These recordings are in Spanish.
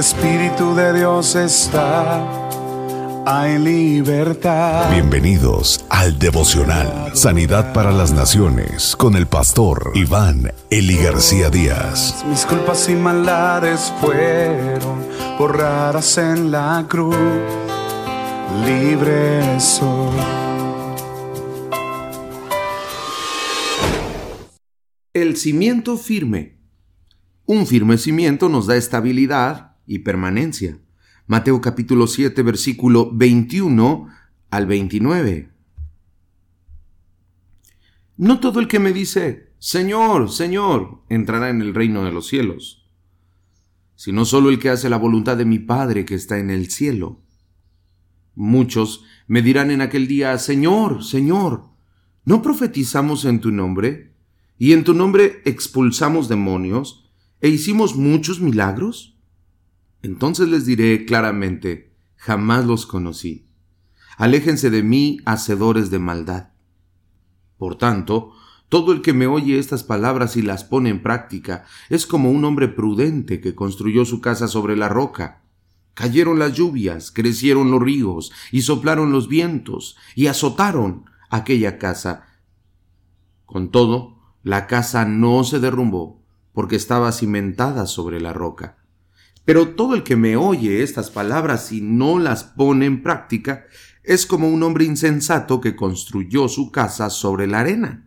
el Espíritu de Dios está, hay libertad. Bienvenidos al devocional Sanidad para las Naciones con el pastor Iván Eli García Díaz. Mis culpas y maldades fueron borradas en la cruz, libre soy. El cimiento firme. Un firme cimiento nos da estabilidad y permanencia. Mateo capítulo 7 versículo 21 al 29. No todo el que me dice, Señor, Señor, entrará en el reino de los cielos, sino solo el que hace la voluntad de mi Padre que está en el cielo. Muchos me dirán en aquel día, Señor, Señor, ¿no profetizamos en tu nombre? ¿Y en tu nombre expulsamos demonios? e hicimos muchos milagros? Entonces les diré claramente, jamás los conocí. Aléjense de mí, hacedores de maldad. Por tanto, todo el que me oye estas palabras y las pone en práctica es como un hombre prudente que construyó su casa sobre la roca. Cayeron las lluvias, crecieron los ríos, y soplaron los vientos, y azotaron aquella casa. Con todo, la casa no se derrumbó, porque estaba cimentada sobre la roca. Pero todo el que me oye estas palabras y no las pone en práctica es como un hombre insensato que construyó su casa sobre la arena.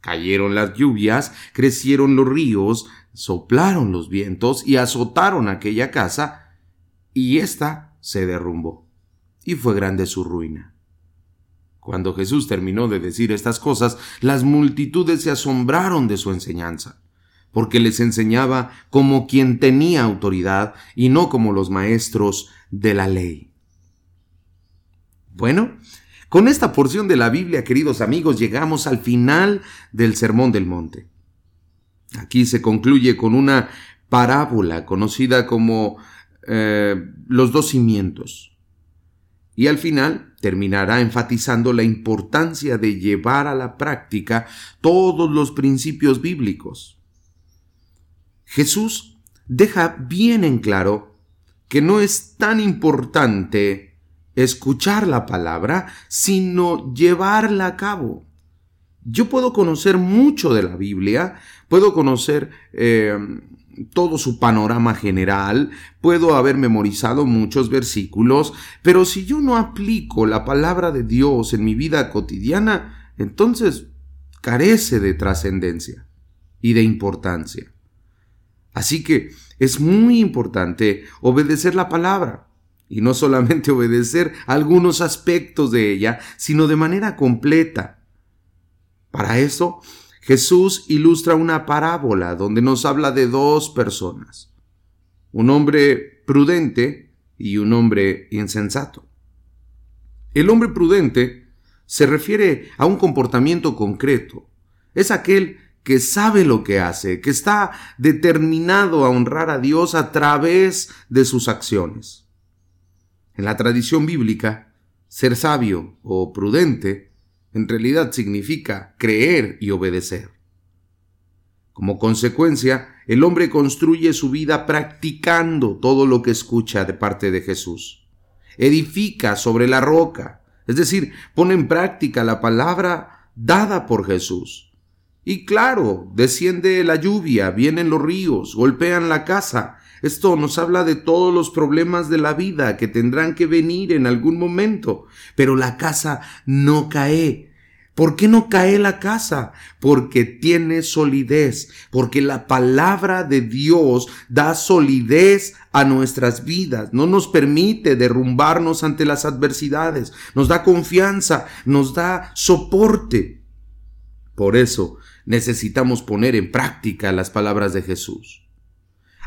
Cayeron las lluvias, crecieron los ríos, soplaron los vientos y azotaron aquella casa, y ésta se derrumbó, y fue grande su ruina. Cuando Jesús terminó de decir estas cosas, las multitudes se asombraron de su enseñanza porque les enseñaba como quien tenía autoridad y no como los maestros de la ley. Bueno, con esta porción de la Biblia, queridos amigos, llegamos al final del Sermón del Monte. Aquí se concluye con una parábola conocida como eh, los dos cimientos. Y al final terminará enfatizando la importancia de llevar a la práctica todos los principios bíblicos. Jesús deja bien en claro que no es tan importante escuchar la palabra, sino llevarla a cabo. Yo puedo conocer mucho de la Biblia, puedo conocer eh, todo su panorama general, puedo haber memorizado muchos versículos, pero si yo no aplico la palabra de Dios en mi vida cotidiana, entonces carece de trascendencia y de importancia. Así que es muy importante obedecer la palabra y no solamente obedecer algunos aspectos de ella, sino de manera completa. Para eso, Jesús ilustra una parábola donde nos habla de dos personas, un hombre prudente y un hombre insensato. El hombre prudente se refiere a un comportamiento concreto, es aquel que sabe lo que hace, que está determinado a honrar a Dios a través de sus acciones. En la tradición bíblica, ser sabio o prudente en realidad significa creer y obedecer. Como consecuencia, el hombre construye su vida practicando todo lo que escucha de parte de Jesús. Edifica sobre la roca, es decir, pone en práctica la palabra dada por Jesús y claro, desciende la lluvia, vienen los ríos, golpean la casa. Esto nos habla de todos los problemas de la vida que tendrán que venir en algún momento. Pero la casa no cae. ¿Por qué no cae la casa? Porque tiene solidez, porque la palabra de Dios da solidez a nuestras vidas, no nos permite derrumbarnos ante las adversidades, nos da confianza, nos da soporte. Por eso necesitamos poner en práctica las palabras de Jesús.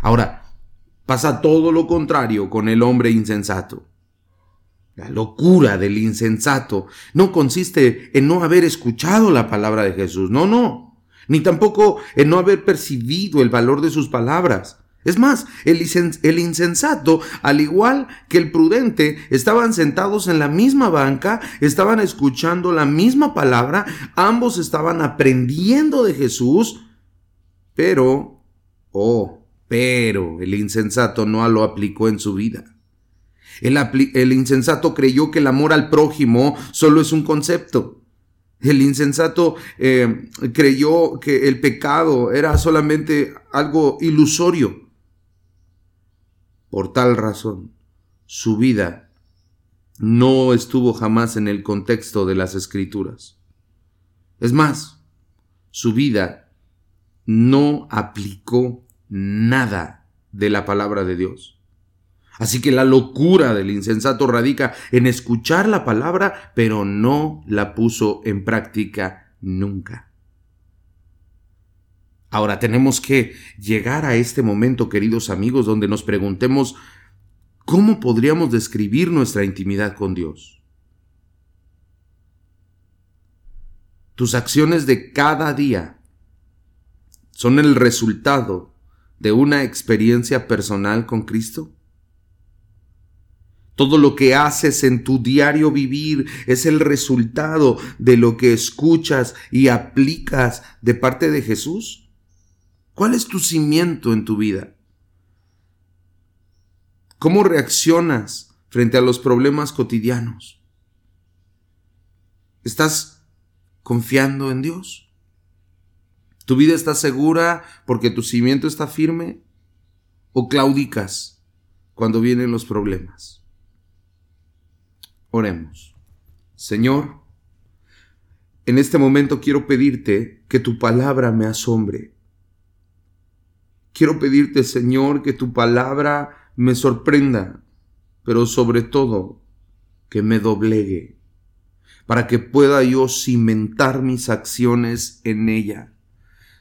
Ahora, pasa todo lo contrario con el hombre insensato. La locura del insensato no consiste en no haber escuchado la palabra de Jesús, no, no, ni tampoco en no haber percibido el valor de sus palabras. Es más, el, insensato, al igual que el prudente, estaban sentados en la misma banca, estaban escuchando la misma palabra, ambos estaban aprendiendo de Jesús, pero, oh, Pero el insensato no lo aplicó en su vida. El, insensato creyó que el amor al prójimo solo es un concepto. El insensato eh, creyó que el pecado era solamente algo ilusorio. Por tal razón, su vida no estuvo jamás en el contexto de las escrituras. Es más, su vida no aplicó nada de la palabra de Dios. Así que la locura del insensato radica en escuchar la palabra, pero no la puso en práctica nunca. Ahora tenemos que llegar a este momento, queridos amigos, donde nos preguntemos, ¿cómo podríamos describir nuestra intimidad con Dios? Tus acciones de cada día son el resultado de una experiencia personal con Cristo? Todo lo que haces en tu diario vivir es el resultado de lo que escuchas y aplicas de parte de Jesús. ¿Cuál es tu cimiento en tu vida? ¿Cómo reaccionas frente a los problemas cotidianos? ¿Estás confiando en Dios? ¿Tu vida está segura porque tu cimiento está firme? ¿O claudicas cuando vienen los problemas? Oremos. Señor, en este momento quiero pedirte que tu palabra me asombre. Quiero pedirte, Señor, que tu palabra me sorprenda, pero sobre todo que me doblegue, para que pueda yo cimentar mis acciones en ella.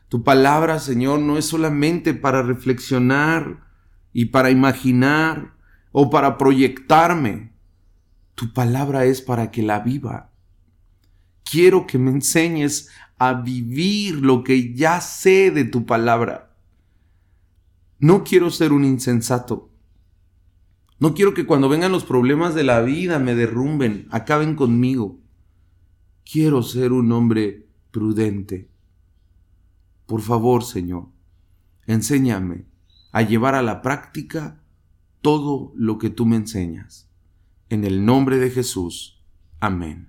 Tu palabra, Señor, no es solamente para reflexionar y para imaginar o para proyectarme, tu palabra es para que la viva. Quiero que me enseñes a vivir lo que ya sé de tu palabra. No quiero ser un insensato. No quiero que cuando vengan los problemas de la vida me derrumben, acaben conmigo. Quiero ser un hombre prudente. Por favor, Señor, enséñame a llevar a la práctica todo lo que tú me enseñas. En el nombre de Jesús. Amén.